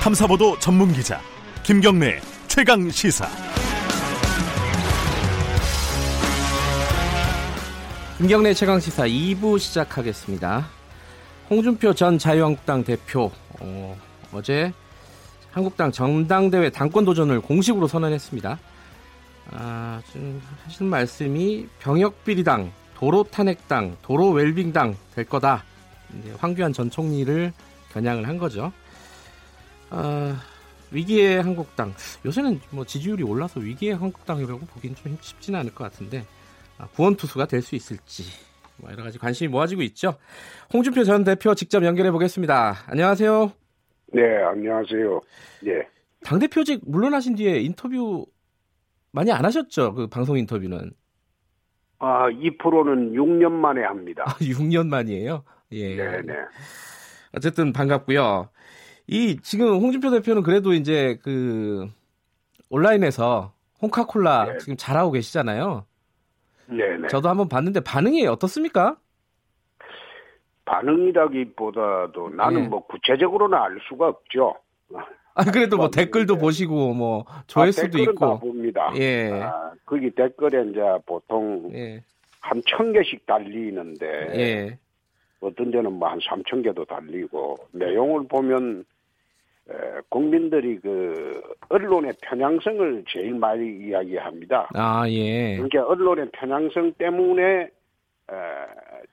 탐사보도 전문 기자 김경래 최강 시사. 김경래 최강 시사 2부 시작하겠습니다. 홍준표 전 자유한국당 대표 어, 어제 한국당 전당대회 당권 도전을 공식으로 선언했습니다. 아, 좀 하시는 말씀이 병역 비리당, 도로 탄핵당, 도로 웰빙당 될 거다. 이제 황교안 전 총리를 겨냥을 한 거죠. 아, 위기의 한국당. 요새는 뭐 지지율이 올라서 위기의 한국당이라고 보기엔 좀 쉽지는 않을 것 같은데 아, 구원투수가 될 수 있을지 뭐 여러 가지 관심이 모아지고 있죠. 홍준표 전 대표 직접 연결해 보겠습니다. 안녕하세요. 네, 안녕하세요. 예. 당 대표직 물러나신 뒤에 인터뷰 많이 안 하셨죠? 그 방송 인터뷰는. 아, 이 프로는 6년 만에 합니다. 아, 6년 만이에요. 예. 네, 네. 어쨌든 반갑고요. 이 지금 홍준표 대표는 그래도 이제 그 온라인에서 홍카콜라 네. 지금 잘하고 계시잖아요. 네, 네. 저도 한번 봤는데 반응이 어떻습니까? 반응이라기보다도 나는 예. 뭐 구체적으로는 알 수가 없죠. 아 그래도 뭐. 댓글도 보시고 뭐 조회수도 아, 댓글은 다 있고. 봅니다. 예. 아, 거기 댓글에 이제 보통 예. 한천 개씩 달리는데 예. 어떤 데는 뭐 한 삼천 개도 달리고 내용을 보면 에, 국민들이 그 언론의 편향성을 제일 많이 이야기합니다. 아, 예. 그러니까 언론의 편향성 때문에 에,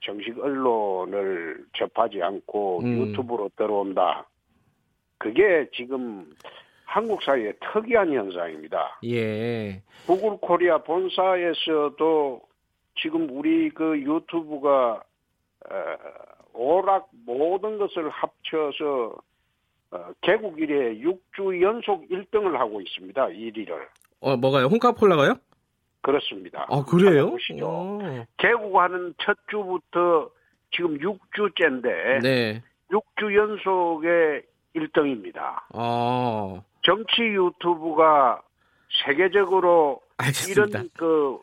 정식 언론을 접하지 않고 음. 유튜브로 들어온다. 그게 지금 한국 사회의 특이한 현상입니다. 예. 구글 코리아 본사에서도 지금 우리 그 유튜브가 에, 오락 모든 것을 합쳐서 어, 개국 이래 6주 연속 1등을 하고 있습니다. 1위를. 어, 뭐가요? 홍카콜라가요? 그렇습니다. 아, 그래요? 보시죠. 어. 개국하는 첫 주부터 지금 6주째인데 네. 6주 연속의 1등입니다. 어. 정치 유튜브가 세계적으로 알겠습니다. 이런 그,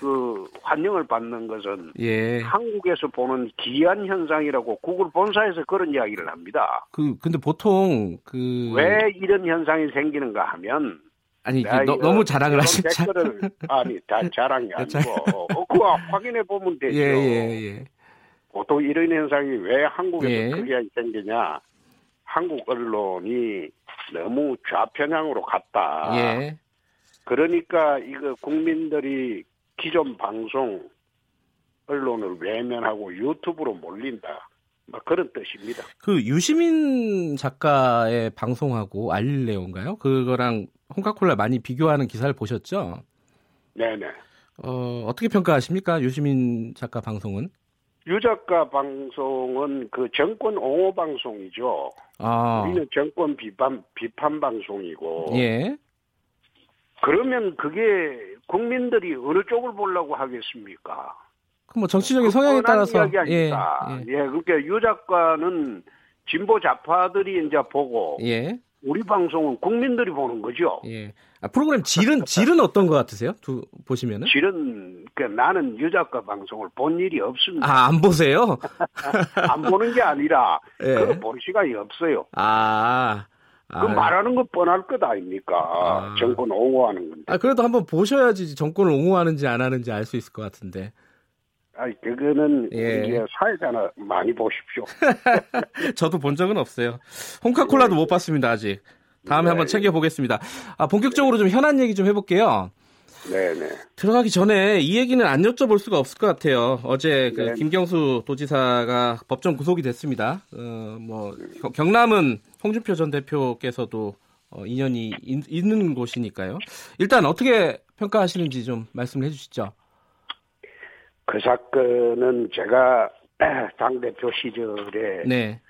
그 환영을 받는 것은 예. 한국에서 보는 기이한 현상이라고 구글 본사에서 그런 이야기를 합니다. 그 근데 보통 그 왜 이런 현상이 생기는가 하면 아니 그 내가 너, 너무 자랑을 하시자. 댓글을 아니 다 자랑이 자- 아니고 어, 그거 확인해 보면 되죠. 예, 예, 예. 보통 이런 현상이 왜 한국에서 예. 크게 생기냐? 한국 언론이 너무 좌편향으로 갔다. 예. 그러니까 이거 국민들이 기존 방송 언론을 외면하고 유튜브로 몰린다. 막 그런 뜻입니다. 그 유시민 작가의 방송하고 알릴레오인가요? 그거랑 홍카콜라 많이 비교하는 기사를 보셨죠? 네네. 어, 어떻게 평가하십니까? 유시민 작가 방송은? 유 작가 방송은 그 정권 옹호 방송이죠. 아. 우리는 정권 비판 비판 방송이고. 예. 그러면 그게 국민들이 어느 쪽을 보려고 하겠습니까? 그뭐 정치적인 성향에 뻔한 따라서 아닙니까? 예. 예, 그러니까 유 작가는 진보 좌파들이 이제 보고 예. 예. 우리 방송은 국민들이 보는 거죠. 예. 아, 프로그램 질은 질은 어떤 것 같으세요? 두 보시면은? 실은 그 나는 유 작가 방송을 본 일이 없습니다. 아, 안 보세요? 안 보는 게 아니라 예. 그걸 볼 시간이 없어요. 아. 그 말하는 거 뻔할 것 아닙니까? 아. 정권 옹호하는 건데. 아, 그래도 한번 보셔야지 정권을 옹호하는지 안 하는지 알 수 있을 것 같은데. 아니, 그거는 예. 우리 사회자나 많이 보십시오. 저도 본 적은 없어요. 홍카콜라도 못 봤습니다, 아직. 다음에 네. 한번 챙겨보겠습니다. 아, 본격적으로 좀 현안 얘기 좀 해볼게요. 네네. 들어가기 전에 이 얘기는 안 여쭤볼 수가 없을 것 같아요. 어제 그 네. 김경수 도지사가 법정 구속이 됐습니다. 어, 뭐 경- 경남은 홍준표 전 대표께서도 어, 인연이 있, 있는 곳이니까요. 일단 어떻게 평가하시는지 좀 말씀을 해주시죠. 그 사건은 제가 당 대표 시절에 네,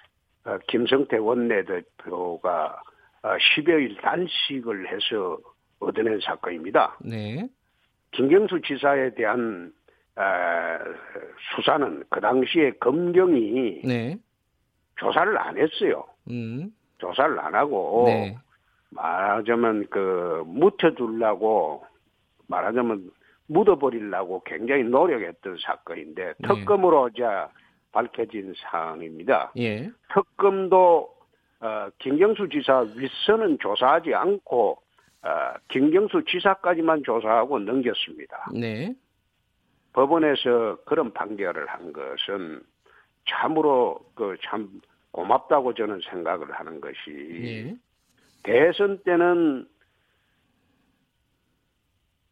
어, 김성태 원내대표가 어, 10여일 단식을 해서 얻어낸 사건입니다. 네, 김경수 지사에 대한 어, 수사는 그 당시에 검경이 네, 조사를 안 했어요. 음, 조사를 안 하고 네, 말하자면 그 묻혀두려고 말하자면 묻어버리려고 굉장히 노력했던 사건인데 네. 특검으로 이제 밝혀진 사항입니다. 예, 특검도 어, 김경수 지사 윗선은 조사하지 않고 어, 김경수 지사까지만 조사하고 넘겼습니다. 네. 법원에서 그런 판결을 한 것은 참으로 그 참 고맙다고 저는 생각을 하는 것이 예. 대선 때는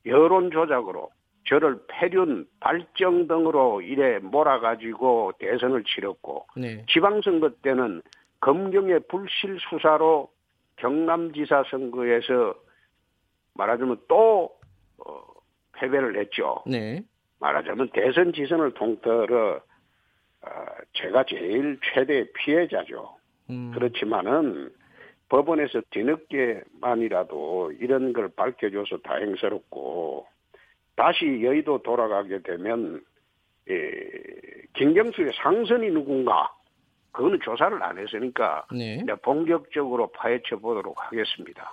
여론 조작으로 저를 폐륜, 발정 등으로 이래 몰아가지고 대선을 치렀고 네. 지방선거 때는 검경의 불실 수사로 경남지사 선거에서 말하자면 또 어, 패배를 했죠. 네. 말하자면 대선 지선을 통틀어 어, 제가 제일 최대 피해자죠. 음. 그렇지만은 법원에서 뒤늦게만이라도 이런 걸 밝혀줘서 다행스럽고 다시 여의도 돌아가게 되면 예, 김경수의 상선이 누군가 그거는 조사를 안 했으니까 네. 본격적으로 파헤쳐 보도록 하겠습니다.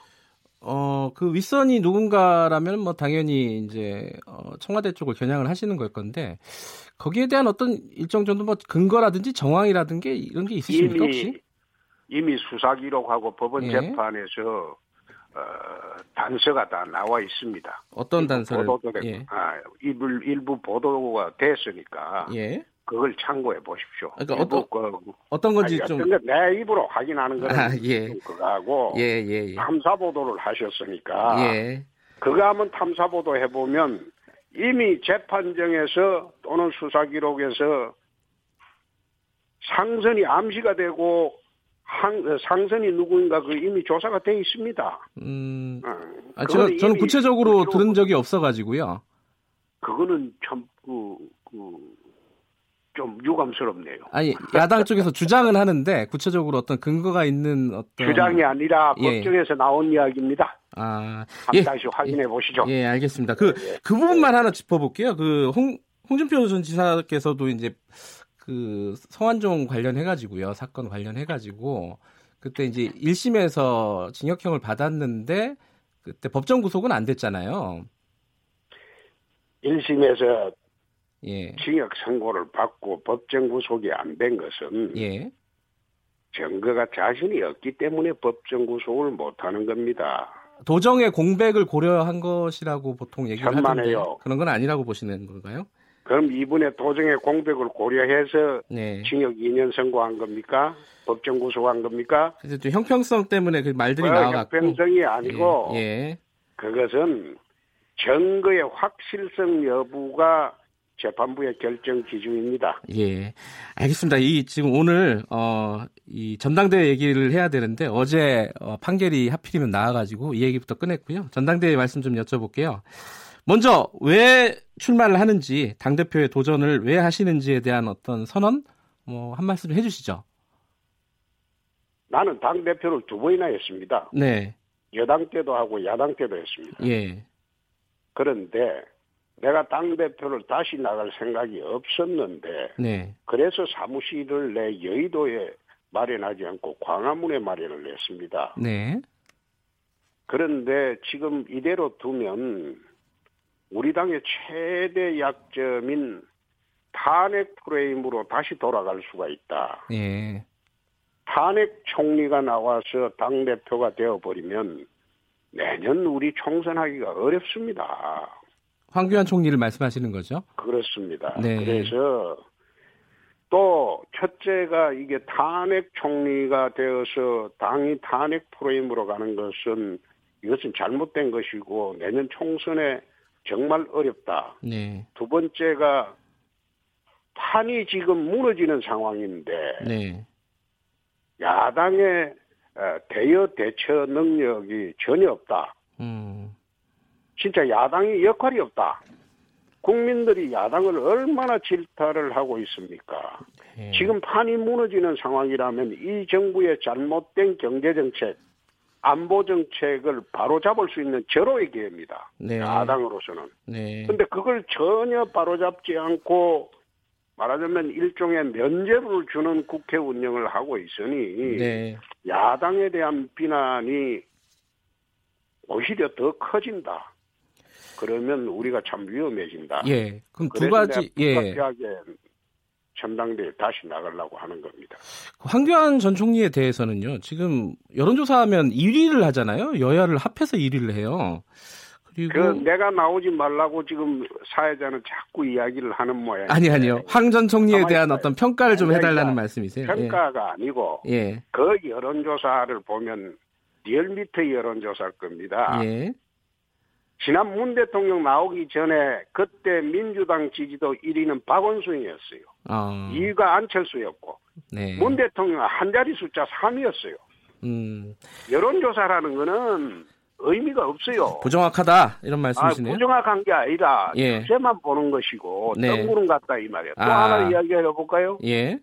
어, 그 윗선이 누군가라면 뭐 당연히 이제 어, 청와대 쪽을 겨냥을 하시는 걸 건데 거기에 대한 어떤 일정 정도 뭐 근거라든지 정황이라든지 이런 게 있으십니까 이미 혹시? 이미 수사 기록하고 법원 예. 재판에서 어, 단서가 다 나와 있습니다. 어떤 단서를? 됐고, 예. 아, 일부, 일부 보도가 됐으니까 예. 그걸 참고해 보십시오. 그러니까 일부 어떤- 그, 어떤 건지 아니, 좀 어떤 거내 입으로 확인하는 거는 아, 예. 좀 그거하고 예, 예, 예. 탐사 보도를 하셨으니까 예. 그거 한번 탐사 보도 해 보면 이미 재판정에서 또는 수사 기록에서 상선이 암시가 되고 한- 어, 상선이 누구인가 그 이미 조사가 돼 있습니다. 음. 어, 아, 제가 저는 구체적으로 들은 적이 없어 가지고요. 그거는 참그 그, 좀 유감스럽네요. 아니, 야당 쪽에서 주장은 하는데 구체적으로 어떤 근거가 있는 어떤 주장이 아니라 예. 법정에서 나온 이야기입니다. 아, 한 예. 다시 확인해 보시죠. 예, 알겠습니다. 그, 그 부분만 하나 짚어볼게요. 그, 홍, 홍준표 전 지사께서도 이제 그 성완종 관련해가지고요. 사건 관련해가지고 그때 이제 1심에서 징역형을 받았는데 그때 법정 구속은 안 됐잖아요. 1심에서 예. 징역 선고를 받고 법정 구속이 안 된 것은 예. 증거가 자신이 없기 때문에 법정 구속을 못하는 겁니다. 도정의 공백을 고려한 것이라고 보통 얘기를 하던데 천만에요. 그런 건 아니라고 보시는 건가요? 그럼 이분의 도정의 공백을 고려해서 네. 징역 2년 선고한 겁니까? 법정 구속한 겁니까? 그래서 또 형평성 때문에 그 말들이 뭐 나와갖고 형평성이 아니고 예. 예. 그것은 증거의 확실성 여부가 재판부의 결정 기준입니다. 예, 알겠습니다. 이 지금 오늘 어 이 전당대회 얘기를 해야 되는데 어제 어, 판결이 하필이면 나와 가지고 이 얘기부터 꺼냈고요. 전당대회 말씀 좀 여쭤볼게요. 먼저 왜 출마를 하는지 당 대표의 도전을 왜 하시는지에 대한 어떤 선언 뭐 한 말씀 좀 해주시죠. 나는 당 대표를 두 번이나 했습니다. 네, 여당 때도 하고 야당 때도 했습니다. 예, 그런데 내가 당 대표를 다시 나갈 생각이 없었는데 네, 그래서 사무실을 내 여의도에 마련하지 않고 광화문에 마련을 했습니다. 네, 그런데 지금 이대로 두면 우리 당의 최대 약점인 탄핵 프레임으로 다시 돌아갈 수가 있다. 예, 탄핵 총리가 나와서 당 대표가 되어 버리면 내년 우리 총선하기가 어렵습니다. 황교안 총리를 말씀하시는 거죠? 그렇습니다. 네. 그래서 또 첫째가 이게 탄핵 총리가 되어서 당이 탄핵 프레임으로 가는 것은 이것은 잘못된 것이고 내년 총선에 정말 어렵다. 네, 두 번째가 판이 지금 무너지는 상황인데 네, 야당의 어, 대여 대처 능력이 전혀 없다. 음, 진짜 야당이 역할이 없다. 국민들이 야당을 얼마나 질타를 하고 있습니까? 예. 지금 판이 무너지는 상황이라면 이 정부의 잘못된 경제정책, 안보정책을 바로잡을 수 있는 절호의 기회입니다. 네. 야당으로서는. 네, 근데 그걸 전혀 바로잡지 않고 말하자면 일종의 면죄부를 주는 국회 운영을 하고 있으니 네, 야당에 대한 비난이 오히려 더 커진다. 그러면 우리가 참 위험해진다. 예. 그럼 두 가지, 예. 전당대회 다시 나가려고 하는 겁니다. 황교안 전 총리에 대해서는요. 지금 여론조사하면 1위를 하잖아요. 여야를 합해서 1위를 해요. 그리고 그 내가 나오지 말라고 지금 사회자는 자꾸 이야기를 하는 모양. 아니 아니요. 황 전 총리에 대한. 어떤 평가를 좀 해달라는 말씀이세요. 평가가 아니고 예. 그 여론조사를 보면 리얼미터 여론조사일 겁니다. 예. 지난 문 대통령 나오기 전에 그때 민주당 지지도 1위는 박원순이었어요. 어, 2위가 안철수였고 네. 문 대통령 한 자리 숫자 3위였어요. 음, 여론조사라는 거는 의미가 없어요. 부정확하다 이런 아, 말씀이시네요. 부정확한 게 아니라 예. 추세만 보는 것이고 네. 뜬구름 같다 이 말이에요. 또 아. 하나 이야기해 볼까요? 예.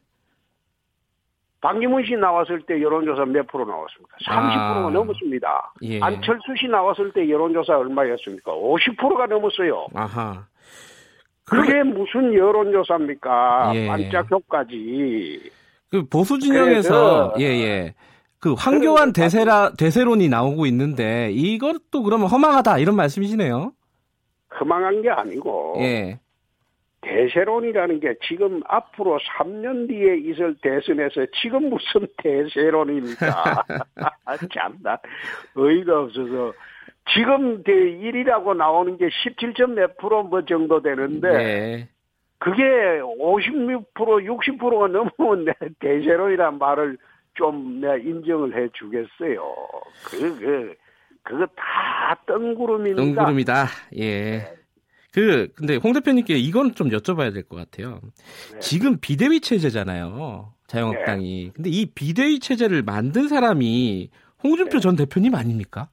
박기문 씨 나왔을 때 여론조사 몇 프로 나왔습니까? 30%가 아. 넘었습니다. 예. 안철수 씨 나왔을 때 여론조사 얼마였습니까? 50%가 넘었어요. 아하. 그게 무슨 여론조사입니까? 예. 반짝효까지. 그 보수 진영에서 예예. 그 황교안 대세라 대세론이 나오고 있는데 이것도 그러면 허망하다 이런 말씀이시네요. 허망한 게 아니고 예. 대세론이라는 게 지금 앞으로 3년 뒤에 있을 대선에서 지금 무슨 대세론입니까? 아, 참나 의의가 없어서 지금 대1이라고 나오는 게 17점 몇 프로 뭐 정도 되는데 네. 그게 56% 60%가 넘으면 내 대세론이란 말을 좀 내가 인정을 해 주겠어요. 그, 그, 그거 다 뜬구름입니다. 뜬구름이다. 예. 그 근데 홍 대표님께 이건 좀 여쭤봐야 될 것 같아요. 네. 지금 비대위 체제잖아요. 자유한국당이. 근데 이 비대위 체제를 만든 사람이 홍준표 네. 전 대표님 아닙니까?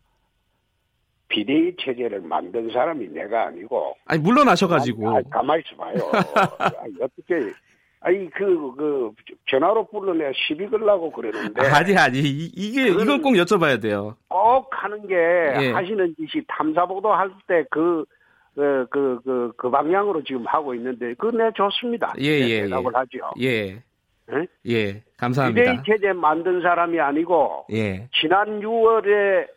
비대위 체제를 만든 사람이 내가 아니고 아니 물러나셔가지고. 아니, 가만히 있어봐요. 아니, 어떻게 아니 그 그 전화로 불러내야 시비 걸라고 그러는데 아니 아니 이- 그거는- 이걸 꼭 여쭤봐야 돼요. 꼭 하는 게 예. 하시는 짓이 탐사 보도 할 때 그 그 그 그 그 방향으로 지금 하고 있는데 내 좋습니다. 예, 네, 예, 대답을 하죠. 예. 예? 예. 감사합니다. 비대위 체제 만든 사람이 아니고 예. 지난 6월에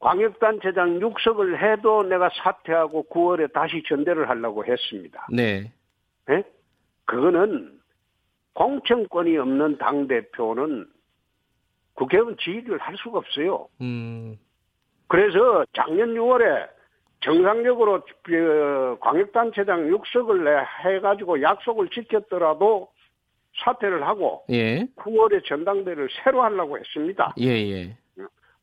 광역단체장 육석을 해도 내가 사퇴하고 9월에 다시 전대를 하려고 했습니다. 네. 예? 그거는 공천권이 없는 당 대표는 국회의원 지휘를 할 수가 없어요. 음. 그래서 작년 6월에 정상적으로 그 광역단체장 육석을 내 해가지고 약속을 지켰더라도 사퇴를 하고 예. 9월에 전당대회를 새로 하려고 했습니다. 예, 예.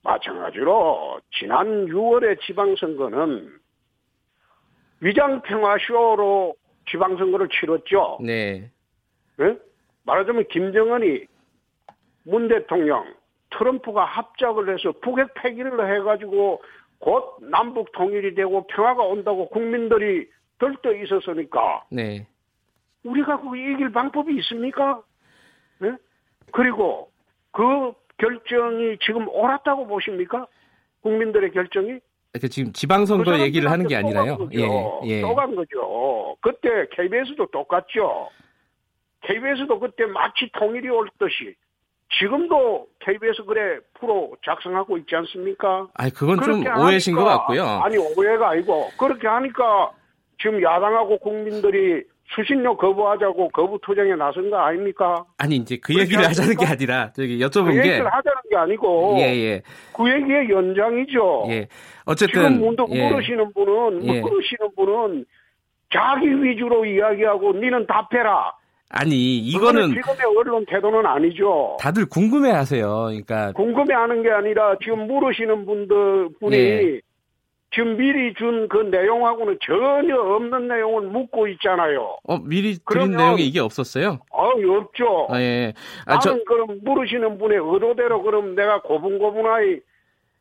마찬가지로 지난 6월의 지방선거는 위장평화쇼로 지방선거를 치렀죠. 네. 예? 말하자면 김정은이 문 대통령, 트럼프가 합작을 해서 북핵 폐기를 해가지고 곧 남북 통일이 되고 평화가 온다고 국민들이 들떠 있었으니까 네. 우리가 그 이길 방법이 있습니까? 예? 그리고 그 결정이 지금 옳았다고 보십니까? 국민들의 결정이? 그 지금 지방선거 그 얘기를 하는 게 아니라요. 거죠. 예. 예. 또간 거죠. 그때 KBS도 똑같죠. KBS도 그때 마치 통일이 올 듯이 지금도 KBS 그래 프로 작성하고 있지 않습니까? 아니 그건 좀 오해신 것 하니까- 같고요. 아니 오해가 아니고 그렇게 하니까 지금 야당하고 국민들이 수신료 거부하자고 거부 투쟁에 나선 거 아닙니까? 아니 이제 그 얘기를 하자는 게? 아니라 저기 그 여쭤본 게 얘기를 하자는 게 아니고 예, 예. 그 얘기의 연장이죠. 예. 어쨌든 지금 문득 예. 물으시는 분은 예. 물으시는 분은 자기 위주로 이야기하고 니는 답해라. 아니 이거는 지금의 언론 태도는 아니죠. 다들 궁금해하세요. 그러니까 궁금해하는 게 아니라 지금 물으시는 분들 분이 예. 지금 미리 준 그 내용하고는 전혀 없는 내용을 묻고 있잖아요. 어 미리 드린 그러면- 내용이 이게 없었어요. 아, 없죠. 아, 예. 아, 나는 저 그럼 물으시는 분의 의도대로 그럼 내가 고분고분하게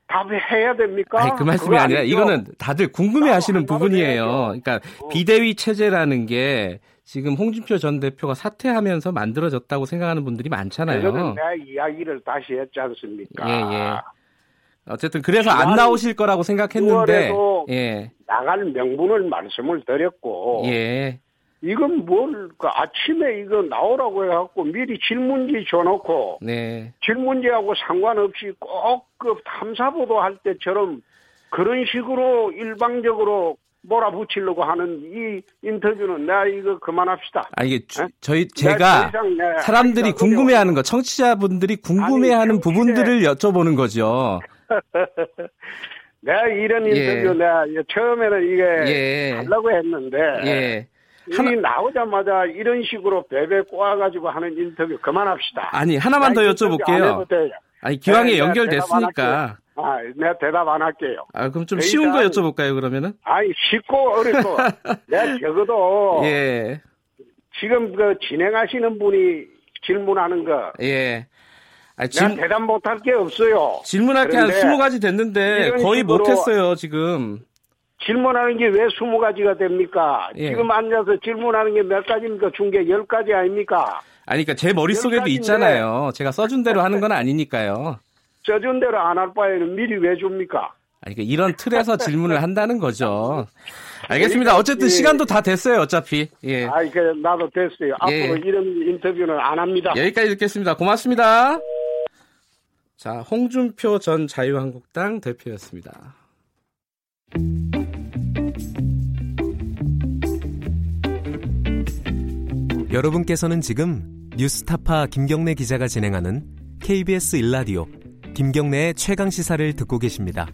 답해야 됩니까? 아니 그 말씀이 아니라 아니죠? 이거는 다들 궁금해하시는 안 부분이에요. 그러니까 어. 비대위 체제라는 게 지금 홍준표 전 대표가 사퇴하면서 만들어졌다고 생각하는 분들이 많잖아요. 그거는 내가 이야기를 다시 했지 않습니까? 예, 예. 어쨌든 그래서 안 나오실 거라고 생각했는데 6월에도 예. 나갈 명분을 말씀을 드렸고 예. 이건 뭘 그 아침에 이거 나오라고 해갖고 미리 질문지 줘놓고 네. 질문지하고 상관없이 꼭 그 탐사보도 할 때처럼 그런 식으로 일방적으로 몰아붙이려고 하는 이 인터뷰는 내가 이거 그만합시다. 아 이게 주, 에? 저희 내가 제가 내가 사람들이 궁금해하는 거, 청취자분들이 궁금해하는 아니, 부분들을 여쭤보는 거죠. 내가 이런 예. 인터뷰 내가 이게 처음에는 이게 예. 하려고 했는데 예. 이 하나- 나오자마자 이런 식으로 베베 꼬아가지고 하는 인터뷰 그만합시다. 아니 하나만 더 여쭤볼게요. 아니 기왕에 네, 내가 연결됐으니까. 아, 내가 대답 안 할게요. 아 그럼 좀더 쉬운 거 여쭤볼까요 그러면은? 아니 쉽고 어렵고 내가 적어도 예. 지금 그 진행하시는 분이 질문하는 거 예. 아, 질, 대답 못할 게 없어요. 질문할 게한 그런데 20가지 됐는데 거의 못했어요 지금. 질문하는 게왜 스무 가지가 됩니까? 예. 지금 앉아서 질문하는 게 몇 가지입니까? 중게열 가지 아닙니까? 아니 그러니까 제 머릿속에도. 있잖아요. 제가 써준 대로 하는 건 아니니까요. 써준 대로 안 할 바에는 미리 왜 줍니까? 아니 그러니까 이런 틀에서 질문을 한다는 거죠. 알겠습니다. 어쨌든 예. 시간도 다 됐어요. 어차피. 예. 아이, 그, 나도 됐어요. 예. 앞으로 이런 인터뷰는 안 합니다. 여기까지 듣겠습니다. 고맙습니다. 자, 홍준표 전 자유한국당 대표였습니다. 여러분께서는 지금 뉴스타파 김경래 기자가 진행하는 KBS 일라디오 김경래의 최강 시사를 듣고 계십니다.